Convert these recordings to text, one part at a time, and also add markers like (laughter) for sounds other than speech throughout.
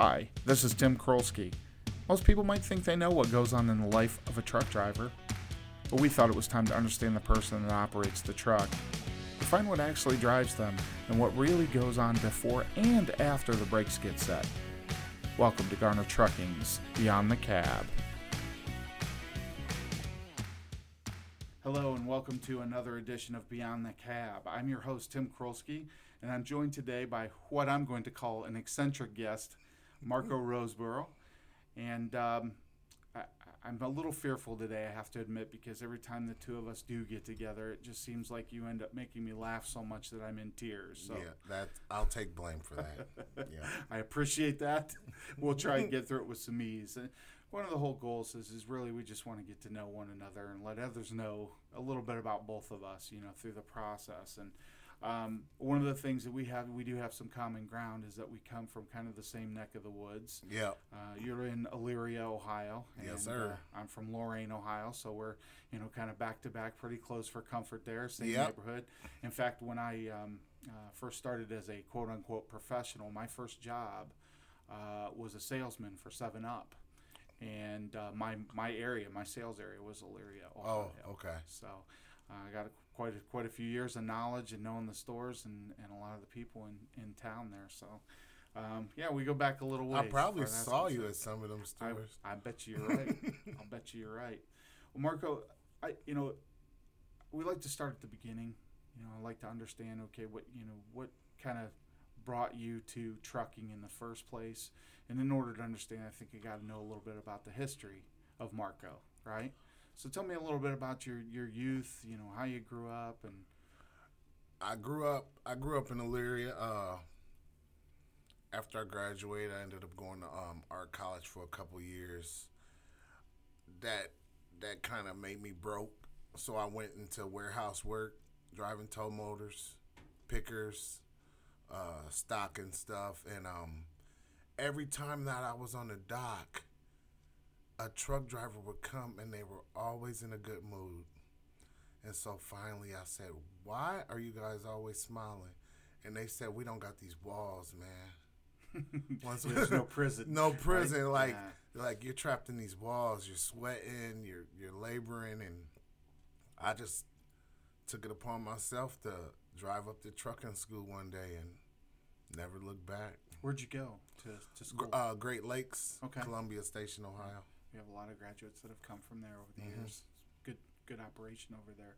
Hi, this is Tim Krolski. Most people might think they know what goes on in the life of a truck driver, but we thought it was time to understand the person that operates the truck, to find what actually drives them and what really goes on before and after the brakes get set. Welcome to Garner Trucking's Beyond the Cab. Hello and welcome to another edition of Beyond the Cab. I'm your host Tim Krolski, and I'm joined today by what I'm going to call an eccentric guest, Marco Roseborough. And um, I, I'm a little fearful today, I have to admit, because every time the two of us do get together, it just seems like you end up making me laugh so much that I'm in tears. So Yeah, that I'll take blame for that. (laughs) yeah. I appreciate that. (laughs) We'll try and get through it with some ease. And one of the whole goals is, is really we just want to get to know one another and let others know a little bit about both of us, you know, through the process. And um, one of the things that we have, we do have some common ground, is that we come from kind of the same neck of the woods. Yeah. Uh, you're in Elyria, Ohio. Yes, sir. Uh, I'm from Lorain, Ohio, so we're you know kind of back to back, pretty close for comfort there, same Yep. neighborhood. In fact, when I um, uh, first started as a quote unquote professional, my first job uh, was a salesman for Seven Up, and uh, my my area, my sales area was Elyria, Ohio. Oh, okay. So uh, I got a, quite a, quite a few years of knowledge and knowing the stores and, and a lot of the people in, in town there. So um, yeah, we go back a little ways. I probably as far as that's saw you at some of them I, stores. I bet you you're right. (laughs) I'll bet you you're right. Well, Marco, I you know, we like to start at the beginning. You know, I like to understand. Okay, what you know, what kind of brought you to trucking in the first place, and in order to understand, I think you got to know a little bit about the history of Marco, right? So tell me a little bit about your your youth. You know, how you grew up, and I grew up. I grew up in Elyria. Uh, after I graduated, I ended up going to um, art college for a couple years. That that kind of made me broke, so I went into warehouse work, driving tow motors, pickers, uh, stocking stuff, and um, every time that I was on the dock, a truck driver would come, and they were always in a good mood. And so finally I said, Why are you guys always smiling? And they said, We don't got these walls, man. (laughs) Once there's no (laughs) prison. no right? prison. Like Yeah. like you're trapped in these walls, you're sweating, you're you're laboring and I just took it upon myself to drive up to trucking school one day and never look back. Where'd you go to to school? Uh, Great Lakes, Okay. Columbia Station, Ohio. We have a lot of graduates that have come from there over the Mhm. years. Good, good operation over there.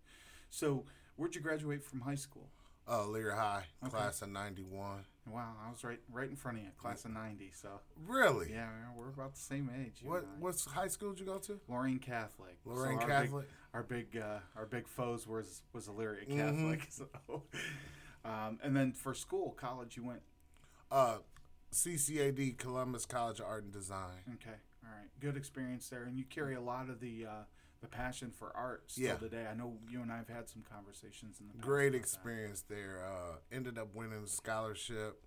So, where'd you graduate from high school? Uh, Elyria High, Okay. class of '91. Wow, I was right, right in front of you, class of '90. So, Really? yeah, we're about the same age. What and I. what high school did you go to? Lorain Catholic. So Lorain our Catholic. Big, our big, uh, our big foes was was Elyria Mhm. Catholic. (laughs) So, um, and then for school, college, you went. Uh, CCAD, Columbus College of Art and Design. Okay, all right, good experience there, and you carry a lot of the uh, the passion for art still Yeah. today. I know you and I have had some conversations in the past. Great about that. experience there. Uh, ended up winning a scholarship.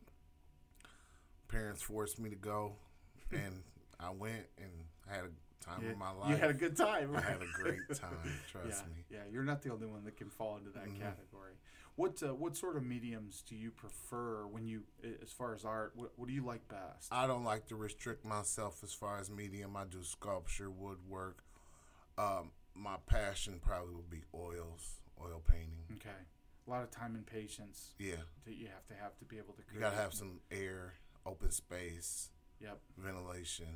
Parents forced me to go, (laughs) and I went and had a time Yeah, of my life. You had a good time. I had a great (laughs) time. Trust yeah, me. Yeah, you're not the only one that can fall into that Mhm. category. What uh, what sort of mediums do you prefer when you, as far as art? What, what do you like best? I don't like to restrict myself as far as medium. I do sculpture, woodwork. Um, my passion probably would be oils, oil painting. okay, a lot of time and patience Yeah, that you have to have to be able to create. you gotta have some air, open space, Yep, ventilation,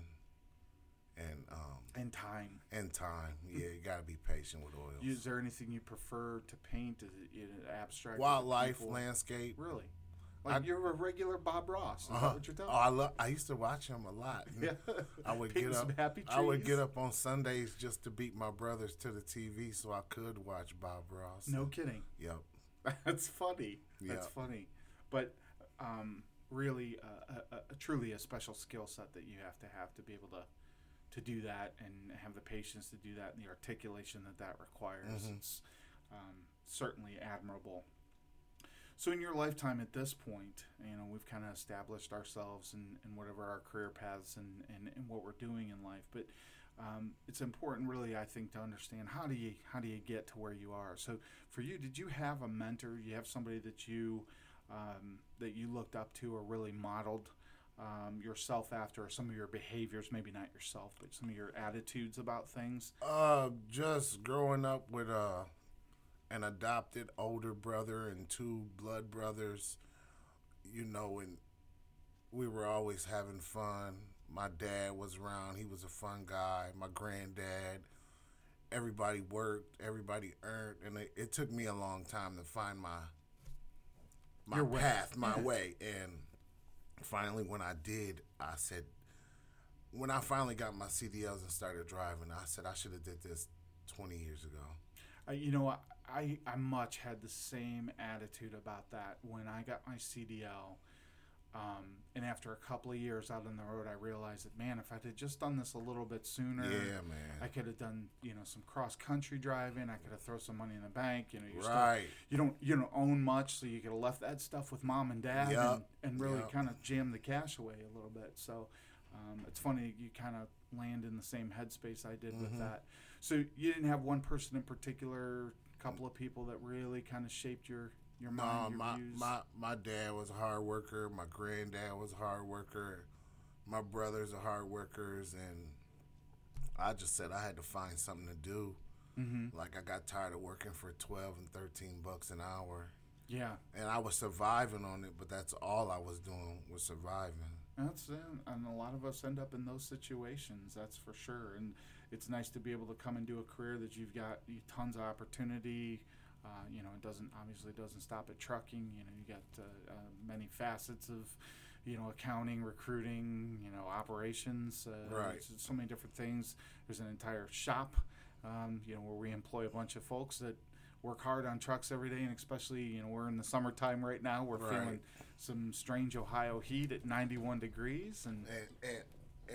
and um, and time. and time. Yeah, you gotta be patient with oils. Is there anything you prefer to paint? Is it, is it abstract? Wildlife, landscape. Really? Like I- you're a regular Bob Ross. Is Uh-huh. that what you're telling Oh, I love. I used to watch him a lot. (laughs) Yeah. I would get up. I would get up on Sundays just to beat my brothers to the TV so I could watch Bob Ross. No kidding. Yep. (laughs) That's funny. That's funny. But um, really, uh, a, a truly a special skill set that you have to have to be able to to do that and have the patience to do that and the articulation that that requires. Mhm. It's um, certainly admirable. So, in your lifetime at this point, you know, we've kind of established ourselves and, and whatever our career paths and, and, and what we're doing in life. But um, it's important, really, I think, to understand how do you how do you get to where you are. So, for you, did you have a mentor? You have somebody that you um, that you looked up to or really modeled um, yourself after, or some of your behaviors? Maybe not yourself, but some of your attitudes about things. Uh, just growing up with uh, an adopted older brother and two blood brothers, you know, and we were always having fun. My dad was around; he was a fun guy. My granddad, everybody worked, everybody earned, and it, it took me a long time to find my my Your way. path, my way, and finally, when I did, I said, when I finally got my CDLs and started driving, I said I should have did this twenty years ago. Uh, you know, I, I I much had the same attitude about that when I got my CDL. Um, and after a couple of years out on the road, I realized that man, if I had just done this a little bit sooner, Yeah, man. I could have done you know some cross country driving. I could have thrown some money in the bank. You know, you're still- right. you don't you don't own much, so you could have left that stuff with mom and dad Yup, and, and really yup. kind of jam the cash away a little bit. So um, it's funny you kind of land in the same headspace I did with Mhm. that. So you didn't have one person in particular, couple of people that really kind of shaped your your mind, your my, my my dad was a hard worker. My granddad was a hard worker. My brothers are hard workers, and I just said I had to find something to do. mm-hmm. Like I got tired of working for twelve and thirteen bucks an hour, Yeah, and I was surviving on it. But that's all I was doing was surviving. That's it. And a lot of us end up in those situations, that's for sure. And it's nice to be able to come and do a career that you've got tons of opportunity. Uh, you know, it doesn't obviously doesn't stop at trucking. You know, you got uh, uh, many facets of, you know, accounting, recruiting, you know, operations. Uh, Right. So many different things. There's an entire shop, um, you know, where we employ a bunch of folks that work hard on trucks every day, and especially, you know, we're in the summertime right now. We're Right. feeling some strange Ohio heat at 91 degrees, and And and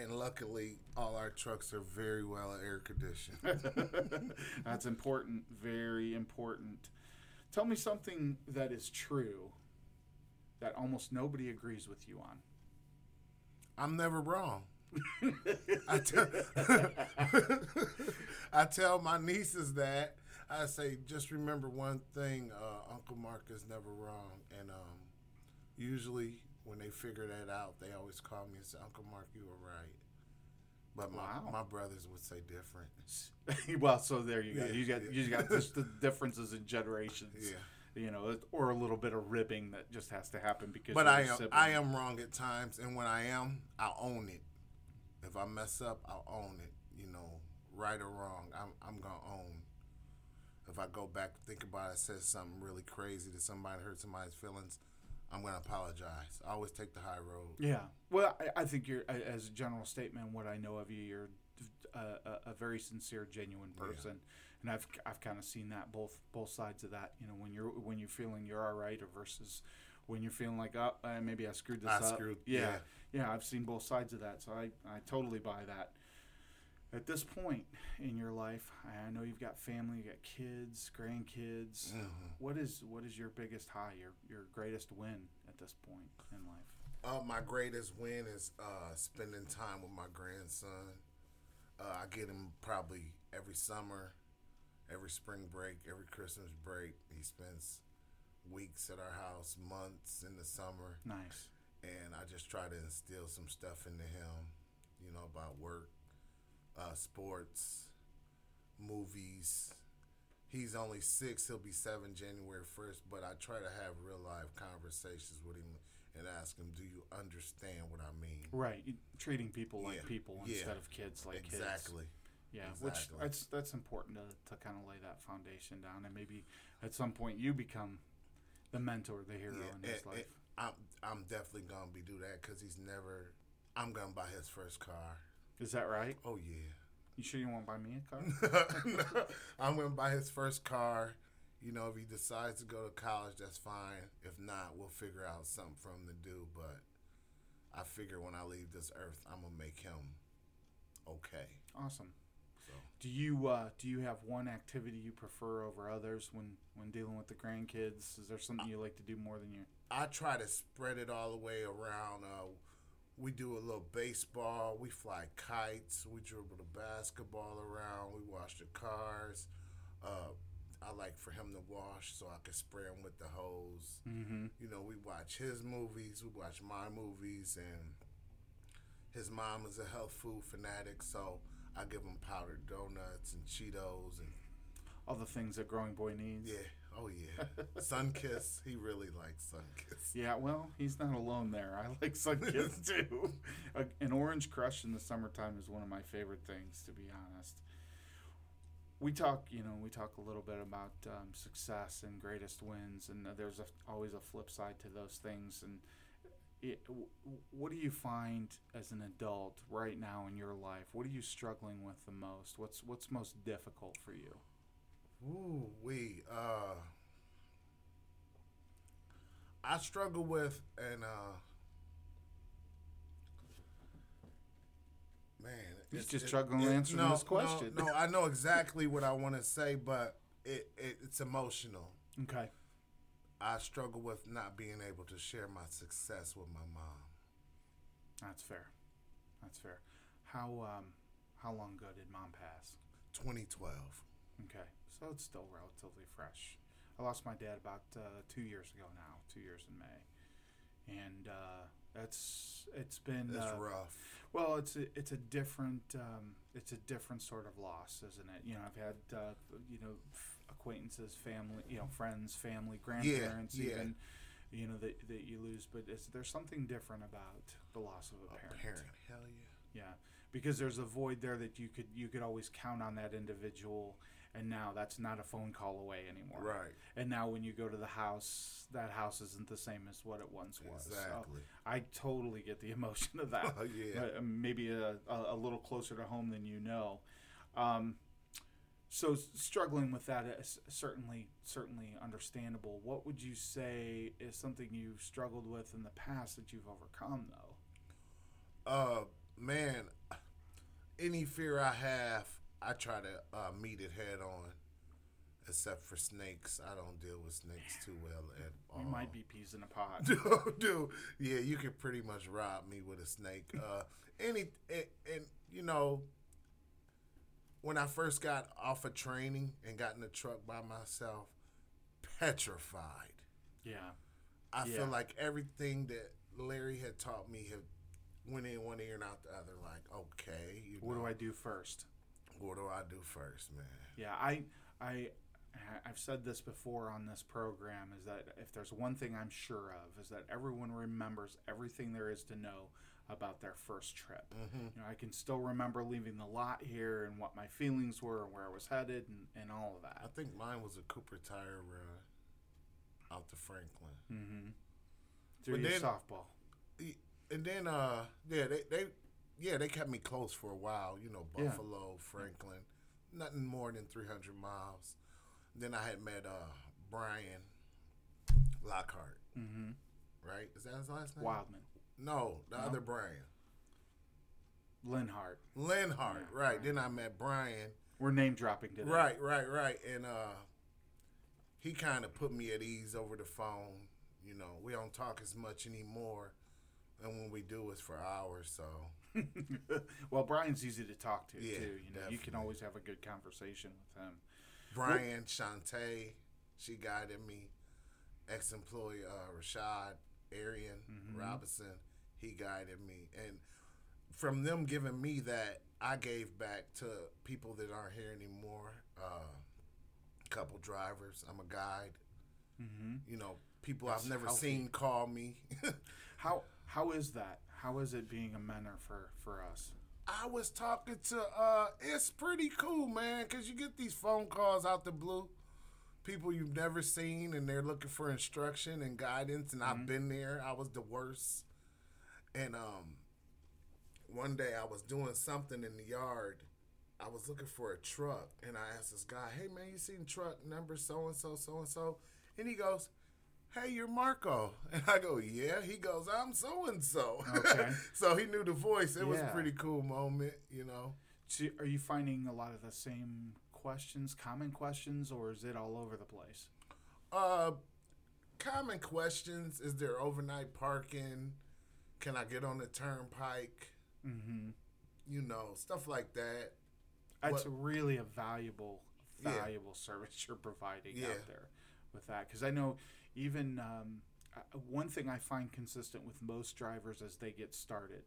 and luckily, all our trucks are very well air conditioned. (laughs) that's important, very important. Tell me something that is true that almost nobody agrees with you on. I'm never wrong. I tell, (laughs) I tell my nieces that. I say, just remember one thing: uh, Uncle Mark is never wrong. And um, usually, when they figure that out, they always call me and say, "Uncle Mark, you were right." But my Wow. my brothers would say different. (laughs) well, so there you go. Yeah, You got yeah. you got just (laughs) the differences in generations. Yeah. You know, or a little bit of ribbing that just has to happen because. But you're I a am sibling. I am wrong at times, and when I am, I'll own it. If I mess up, I'll own it. You know, right or wrong, I'm I'm gonna own. If I go back think about it, said something really crazy to somebody, hurt somebody's feelings, I'm gonna apologize. I always take the high road. Yeah. Well, I, I think you're, as a general statement, what I know of you, you're a, a, a very sincere, genuine Yeah. person, and I've I've kind of seen that both both sides of that. You know, when you're when you're feeling you're all right, or versus when you're feeling like, oh, uh, maybe I screwed this I up. screwed- Yeah. yeah. yeah, I've seen both sides of that, so I I totally buy that. At this point in your life, I know you've got family, you got kids, grandkids. Mhm. What is what is your biggest high, your your greatest win at this point in life? Uh, my greatest win is uh, spending time with my grandson. Uh, I get him probably every summer, every spring break, every Christmas break. He spends weeks at our house, months in the summer, Nice. and I just try to instill some stuff into him, you know, about work, uh, sports, movies. He's only six. He'll be seven January first. But I try to have real life conversations with him and ask him, "Do you understand what I mean?" Right, treating people like people yeah, instead of kids like kids. exactly. Yeah, which that's that's important to, to kind of lay that foundation down, and maybe at some point you become the mentor, the hero in his and- life. and I'm I'm definitely gonna be do that because he's never. I'm gonna buy his first car. Is that right? Oh yeah. You sure you won't buy me a car? (laughs) I'm gonna buy his first car. You know, if he decides to go to college, that's fine. If not, we'll figure out something for him to do. But I figure when I leave this earth, I'm gonna make him okay. awesome. So Do you uh, do you have one activity you prefer over others when when dealing with the grandkids? Is there something you like to do more than you? I try to spread it all the way around. Uh, we do a little baseball. We fly kites. We dribble the basketball around. We wash the cars. Uh, I like for him to wash so I can spray him with the hose. Mm-hmm. you know, we watch his movies, we watch my movies, and His mom is a health food fanatic, so I give him powdered donuts and Cheetos and The things that growing boy needs. yeah, oh yeah, Sunkist. He really likes Sunkist. Yeah, well, he's not alone there. I like Sunkist (laughs) too. A, an orange crush in the summertime is one of my favorite things, to be honest. We talk, you know, we talk a little bit about um, success and greatest wins, and uh, there's a, always a flip side to those things. And it, what do you find as an adult right now in your life? What are you struggling with the most? What's what's most difficult for you? Ooh, we. Uh, I struggle with and uh, man, He's it's- just it- struggling it- answering no, this question. No, no, I know exactly what I want to say, but it, it it's emotional. Okay. I struggle with not being able to share my success with my mom. That's fair. That's fair. How um, how long ago did mom pass? 2012. Okay, so it's still relatively fresh. I lost my dad about uh, two years ago now, two years in May, and uh, that's it's been It's uh, rough. well, it's a, it's a different um, it's a different sort of loss, isn't it? You know, I've had uh, you know acquaintances, family, you know, friends, family, grandparents, yeah. even you know that that you lose, but it's, there's something different about the loss of a A parent. parent. Hell yeah. Yeah, because there's a void there that you could you could always count on that individual, and now that's not a phone call away anymore. Right. And now when you go to the house, that house isn't the same as what it once was. So Exactly. I totally get the (laughs) emotion of that. (laughs) Oh, yeah. Uh, maybe a, a, a little closer to home than you know. Um, so struggling with that is certainly certainly understandable. What would you say is something you've struggled with in the past that you've overcome though? Uh, man, any fear I have, I try to uh, meet it head on. Except for snakes, I don't deal with snakes too well at all. We might be peas in a pod. (laughs) dude, dude. Yeah, you could pretty much rob me with a snake. (laughs) Uh, any and, and you know, when I first got off of training and got in the truck by myself, petrified. Yeah. I Yeah. feel like everything that Larry had taught me had went in one ear and out the other. Like, okay, you What know, do I do first? What do I do first, man? Yeah, I, I, I've said this before on this program is that if there's one thing I'm sure of is that everyone remembers everything there is to know about their first trip. Mm-hmm. You know, I can still remember leaving the lot here and what my feelings were and where I was headed and, and all of that. I think mine was a Cooper tire run out to Franklin. Mm-hmm. Through But your then- softball. and then uh yeah they they yeah they kept me close for a while you know Yeah. buffalo franklin nothing more than 300 miles then i had met uh brian lockhart Mm-hmm. right is that his last name Wildman. no the No. other brian Linhart. linhart Yeah, right right. then i met brian We're name dropping today. right right right and uh he kind of put me at ease over the phone you know we don't talk as much anymore and when we do it's for hours so (laughs) well, Brian's easy to talk to Yeah, too. You know, you can always have a good conversation with him. Brian, Shantae, she guided me. Ex employee uh, Rashad Arian Mhm. Robinson, he guided me. And from them giving me that, I gave back to people that aren't here anymore. Uh, couple drivers. I'm a guide. Mm-hmm. You know, people That's I've never healthy. seen call me. (laughs) How how is that? How is it being a mentor for for us? I was talking to uh it's pretty cool, man, cuz you get these phone calls out the blue. People you've never seen and they're looking for instruction and guidance and Mm-hmm. I've been there. I was the worst. And um one day I was doing something in the yard. I was looking for a truck and I asked this guy, "Hey man, you seen truck number so and so so and so?" And he goes, "Hey, you're Marco." (laughs) And I go, "Yeah." He goes, "I'm so and so." Okay. (laughs) so he knew the voice. It was a Yeah. pretty cool moment, you know. So are you finding a lot of the same questions, common questions, or is it all over the place? Uh, common questions: Is there overnight parking? Can I get on the turnpike? Mm-hmm. You know, stuff like that. It's What- really a valuable, Yeah. valuable service you're providing Yeah. out there with that. Because I know even um, uh, one thing I find consistent with most drivers as they get started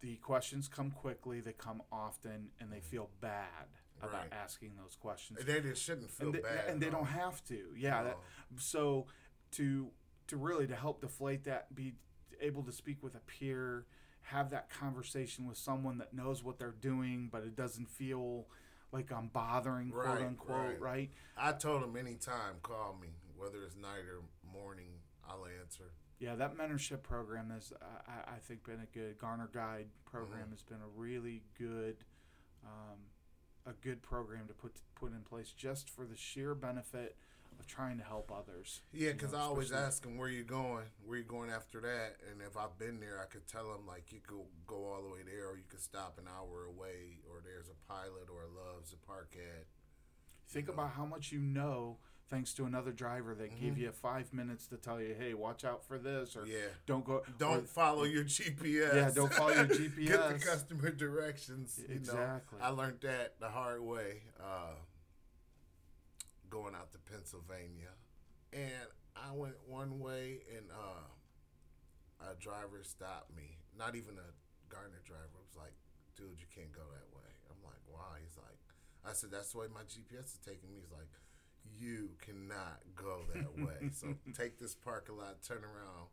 the questions come quickly, they come often, and they feel bad about Right. asking those questions. They just shouldn't feel and they, bad. and they at don't have to. Yeah. That, so to to really to help deflate that, be able to speak with a peer, have that conversation with someone that knows what they're doing, but it doesn't feel like I'm bothering, quote Right, unquote, right. right? I told him anytime, call me, whether it's night or morning, I'll answer. Yeah, that mentorship program has, I, I think, been a good Garner Guide program Mhm. has been a really good, um, a good program to put put in place just for the sheer benefit of trying to help others. Yeah, because I always ask them where you going, where you going after that, and if I've been there, I could tell them like you could go all the way there, or you could stop an hour away, or there's a pilot or a Loves a park at. Think know. about how much you know thanks to another driver that gave Mhm. you five minutes to tell you, "Hey, watch out for this," or Yeah, "Don't go." don't or- follow your GPS. Yeah, don't follow your GPS. (laughs) Get the customer directions. You know, I learned that the hard way. Uh, going out to Pennsylvania, and I went one way, and uh, a driver stopped me. Not even a Garner driver. It was like, "Dude, you can't go that way." I'm like, "Why?" He's like, "I said that's the way my GPS is taking me." He's like, "You cannot go that way. so (laughs) take this parking lot, turn around,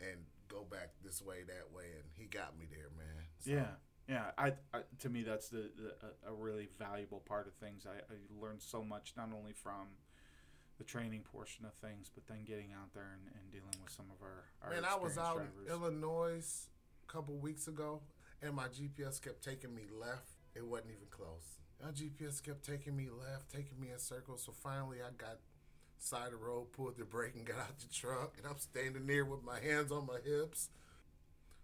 and go back this way, that way." And he got me there, man. So, Yeah, yeah. I, I to me that's the, the a, really valuable part of things. I, I learned so much not only from the training portion of things, but then getting out there and, and dealing with some of our, our Man, I was out drivers. in Illinois a couple weeks ago, and my GPS kept taking me left. It wasn't even close. My GPS kept taking me left, taking me in circles. So finally, I got side of the road, pulled the brake, and got out the truck. And I'm standing there with my hands on my hips.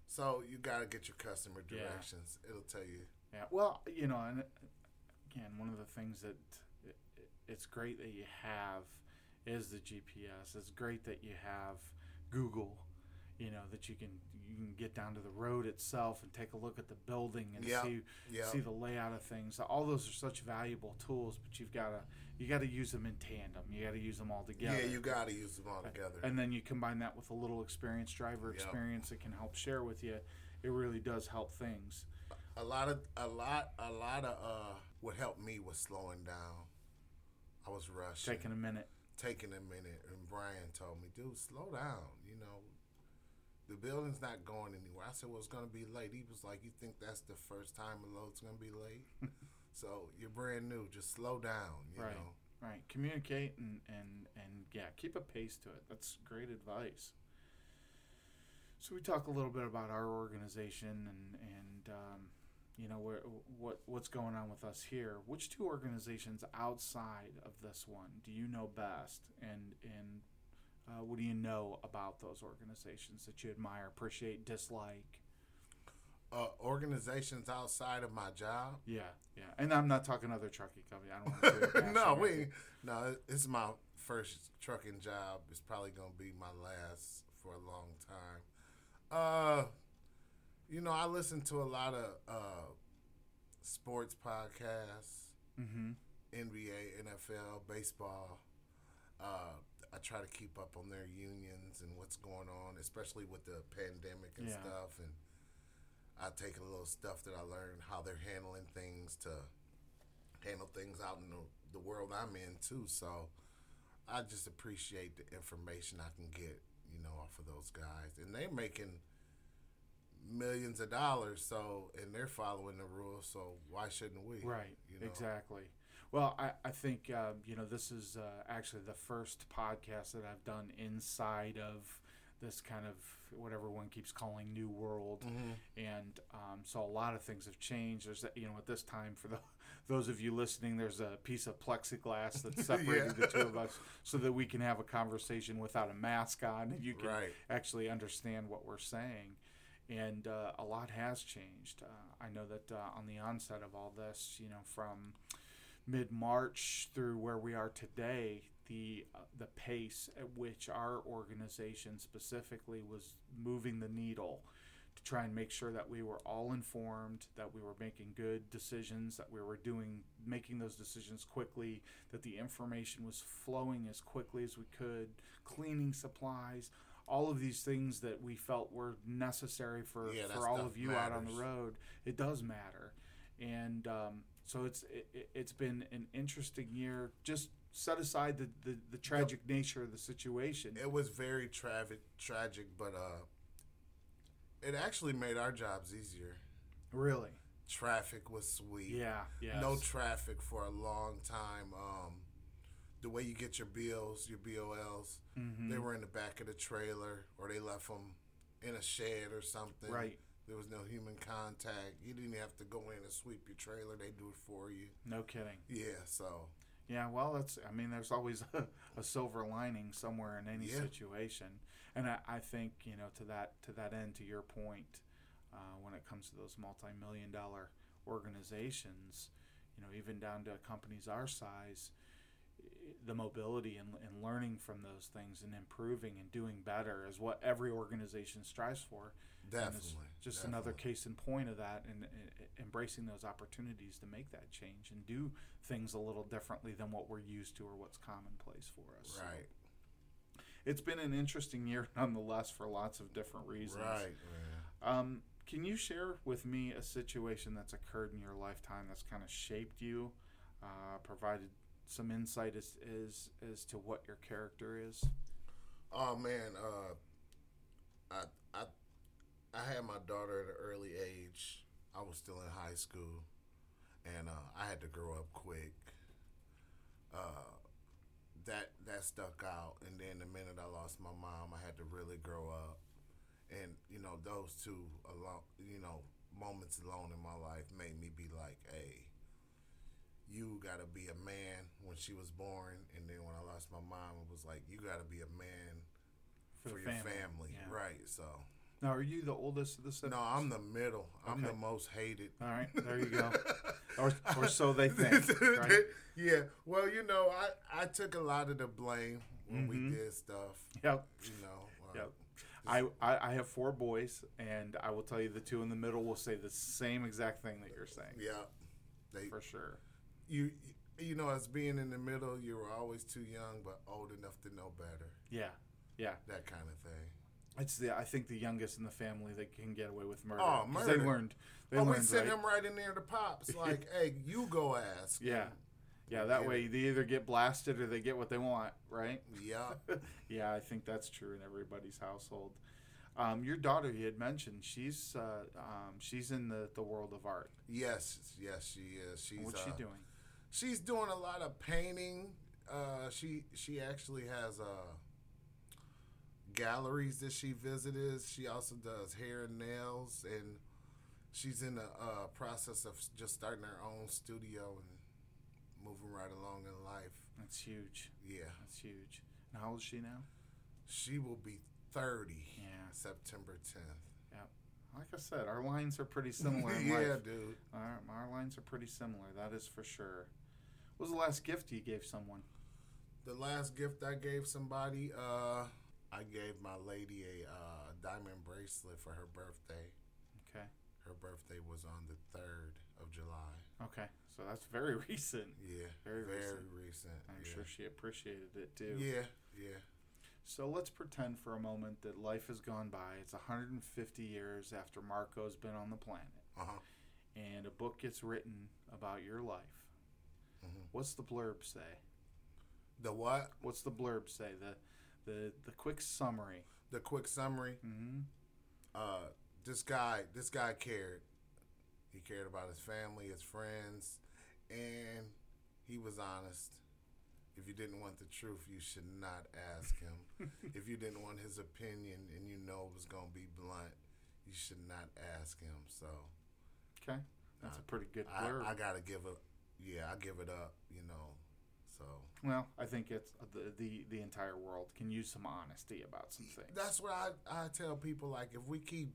So you gotta get your customer Yeah. directions. It'll tell you. Yeah, well, you know, and again, one of the things that it's great that you have is the GPS. It's great that you have Google. You know that you can you can get down to the road itself and take a look at the building and Yeah, see yeah. see the layout of things. All those are such valuable tools, but you've got to you got to use them in tandem. You got to use them all together. Yeah, you gotta use them all together. And then you combine that with a little experienced driver Yep. experience that can help share with you. It really does help things. a lot of a lot a lot of uh what helped me was slowing down. I was rushing. Taking a minute. taking a minute and Brian told me, dude, slow down. You know, the building's not going anywhere. I said, well, it's going to be late. He was like, you think that's the first time a load's going to be late? (laughs) so you're brand new. Just slow down, you Right. know. Right. Communicate and, and, and yeah, keep a pace to it. That's great advice. So we talk a little bit about our organization and, and um, you know, where, what, what's going on with us here. Which two organizations outside of this one do you know best? And, and uh, what do you know about those organizations that you admire, appreciate, dislike? Uh, organizations outside of my job. Yeah, yeah. And I'm not talking other trucking company. I don't want to. (laughs) no, we no. It's my first trucking job. It's probably gonna be my last for a long time. Uh, you know, I listen to a lot of uh, sports podcasts, Mm-hmm. NBA, NFL, baseball. Uh, I try to keep up on their unions and what's going on, especially with the pandemic and Yeah. stuff. And I take a little stuff that I learned how they're handling things to handle things out in the, the world I'm in too. So I just appreciate the information I can get, you know, off of those guys, and they're making millions of dollars. So and they're following the rules. So why shouldn't we? Right. You know? Exactly. Well, I, I think, uh, you know, this is uh, actually the first podcast that I've done inside of this kind of whatever one keeps calling new world. Mhm. And um, so a lot of things have changed. There's, you know, at this time, for the, those of you listening, there's a piece of plexiglass that's (laughs) separating Yeah. the two of us so that we can have a conversation without a mask on and you can Right. actually understand what we're saying. And uh, a lot has changed. Uh, I know that uh, on the onset of all this, you know, from mid March through where we are today, the uh, the pace at which our organization specifically was moving the needle to try and make sure that we were all informed, that we were making good decisions, that we were doing making those decisions quickly, that the information was flowing as quickly as we could, cleaning supplies, all of these things that we felt were necessary for Yeah, for all of you out on the road. It does matter, and um, so it's it, it's been an interesting year. Just set aside the the, the tragic nature of the situation. It was very tragic, tragic, but uh, it actually made our jobs easier. really, Traffic was sweet. yeah, yeah. No traffic for a long time. Um, the way you get your bills, your BOLs, Mm-hmm. they were in the back of the trailer, or they left them in a shed or something. right. There was no human contact. You didn't have to go in and sweep your trailer. They do it for you. No kidding. Yeah. So Yeah, well, that's. I mean, there's always (laughs) a, a silver lining somewhere in any Yeah. situation, and I, I think you know to that to that end, to your point, uh, when it comes to those multi-million dollar organizations, you know, even down to companies our size, the mobility and, and learning from those things and improving and doing better is what every organization strives for. Definitely, just another case in point of that and, and embracing those opportunities to make that change and do things a little differently than what we're used to or what's commonplace for us. So Right. it's been an interesting year (laughs) nonetheless for lots of different reasons. Right. Um, can you share with me a situation that's occurred in your lifetime that's kind of shaped you, uh, provided some insight as, as as to what your character is? Oh man, uh, I I I had my daughter at an early age. I was still in high school, and uh, I had to grow up quick. Uh, that that stuck out, and then the minute I lost my mom, I had to really grow up. And you know, those two alone, you know, moments alone in my life made me be like, "Hey, you got to be a man." When she was born, and then when I lost my mom, it was like, "You got to be a man." For for, your family, family, yeah. right? So Now, are you the oldest of the siblings? no, I'm the middle. I'm the most hated. All right, there you go. (laughs) Or, or so they (laughs) think. Right? yeah. Well, you know, I I took a lot of the blame when Mhm. we did stuff. Yep. You know. uh, Yep. I, I, I have four boys, and I will tell you the two in the middle will say the same exact thing that you're saying. Yeah. They For sure. You you know as being in the middle, you were always too young but old enough to know better. Yeah. Yeah. That kind of thing. It's the I think the youngest in the family that can get away with murder. Oh, 'Cause They learned. They oh, we learned, sent right? him right in there to pops. (laughs) Like, hey, you go ask. Yeah. Yeah, that Yeah. way they either get blasted or they get what they want, right? Yeah. (laughs) yeah, I think that's true in everybody's household. Um, your daughter, you had mentioned, she's uh, um, she's in the, the world of art. Yes. Yes, she is. She's. What's she uh, doing? She's doing a lot of painting. Uh, she she actually has uh, galleries that she visited. She also does hair and nails, and she's in the uh, process of just starting her own studio and moving right along in life. That's huge. Yeah, That's huge. And how old is she now? she will be thirty. Yeah. September tenth. Like I said, our lines are pretty similar in (laughs) yeah, life. dude. Our, our lines are pretty similar. That is for sure. What was the last gift you gave someone? The last gift I gave somebody, uh, I gave my lady a uh, diamond bracelet for her birthday. Okay. Her birthday was on the third of July. Okay. So that's very (laughs) recent. Yeah, Very very, recent. recent. I'm yeah. sure she appreciated it too. Yeah, yeah. So let's pretend for a moment that life has gone by. It's 150 years after Marco's been on the planet, Uh huh. and a book gets written about your life. Mhm. What's the blurb say? The what? What's the blurb say? The the the quick summary. The quick summary. Mm-hmm. Uh, this guy, this guy cared. He cared about his family, his friends, and he was honest. If you didn't want the truth, you should not ask him. (laughs) if you didn't want his opinion and you know it was gonna be blunt, you should not ask him. So Okay, that's a pretty good I, blurb. I gotta give it. Yeah, I give it up. You know. So well, I think it's the, the the entire world can use some honesty about some things. that's what I I tell people. Like if we keep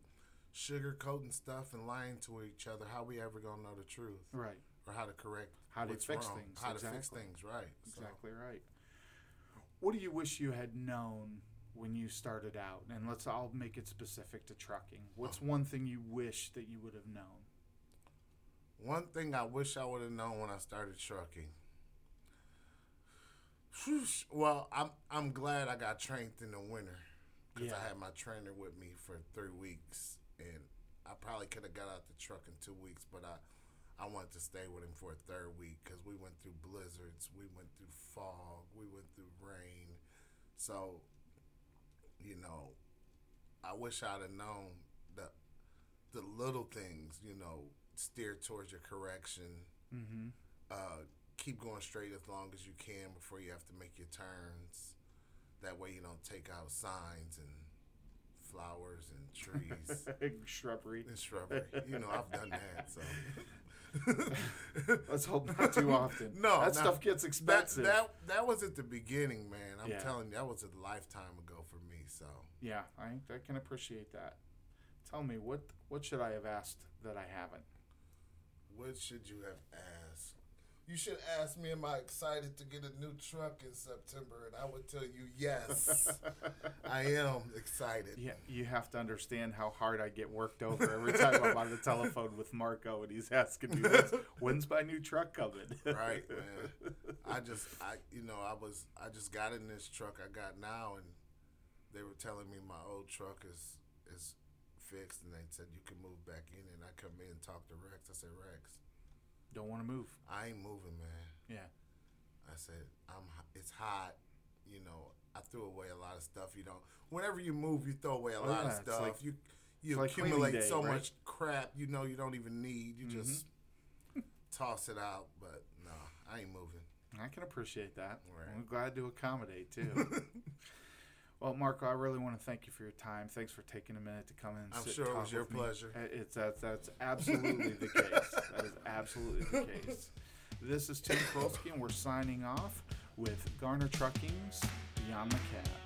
sugarcoating stuff and lying to each other, how we ever gonna know the truth right. or how to correct How to fix wrong, things, How to fix things right. So, Exactly right. What do you wish you had known when you started out? And let's I'll make it specific to trucking. What's Oh. one thing you wish that you would have known? One thing I wish I would have known when I started trucking. Well, I'm I'm glad I got trained in the winter. because Yeah. I had my trainer with me for three weeks, and I probably could have got out the truck in two weeks, but I I wanted to stay with him for a third week because we went through blizzards, we went through fog, we went through rain, so you know, I wish I'd have known the the little things, you know, steer towards your correction. Mm-hmm. Uh, keep going straight as long as you can before you have to make your turns. That way you don't take out signs and flowers and trees (laughs) Shrubbery. and shrubbery. You know, I've done that. So (laughs) Let's hope not too often. (laughs) No, that no. stuff gets that, expensive. that that was at the beginning, man. I'm Yeah. telling you, that was a lifetime ago for me. So yeah, I, I can appreciate that. Tell me what what should I have asked that I haven't? What should you have asked? You should ask me, am I excited to get a new truck in September? And I would tell you, yes, (laughs) I am excited. Yeah, you have to understand how hard I get worked over every time I'm on the telephone with Marco and he's asking me when's, when's my new truck coming. right, (laughs) man. I just, I, you know, I was, I just got in this truck I got now, and they were telling me my old truck is is fixed, and they said you can move back in. And I come in and talk to Rex. I said, Rex, Don't want to move. I ain't moving, man. Yeah. I said, I'm. It's hot. You know, I threw away a lot of stuff. You don't. Whenever you move, you throw away a Oh, lot yeah, of stuff. like- you you like accumulate day, so right? much crap. You know, you don't even need. You Mhm. just toss it out. But no, I ain't moving. I can appreciate that. Right. I'm glad to accommodate too. (laughs) well, Marco, I really want to thank you for your time. Thanks for taking a minute to come in. And I'm sit sure it was your me. pleasure. It's that's that's absolutely the case. That is absolutely the (laughs) case. This is Tim Krolski, and we're signing off with Garner Trucking's Beyond the Cab.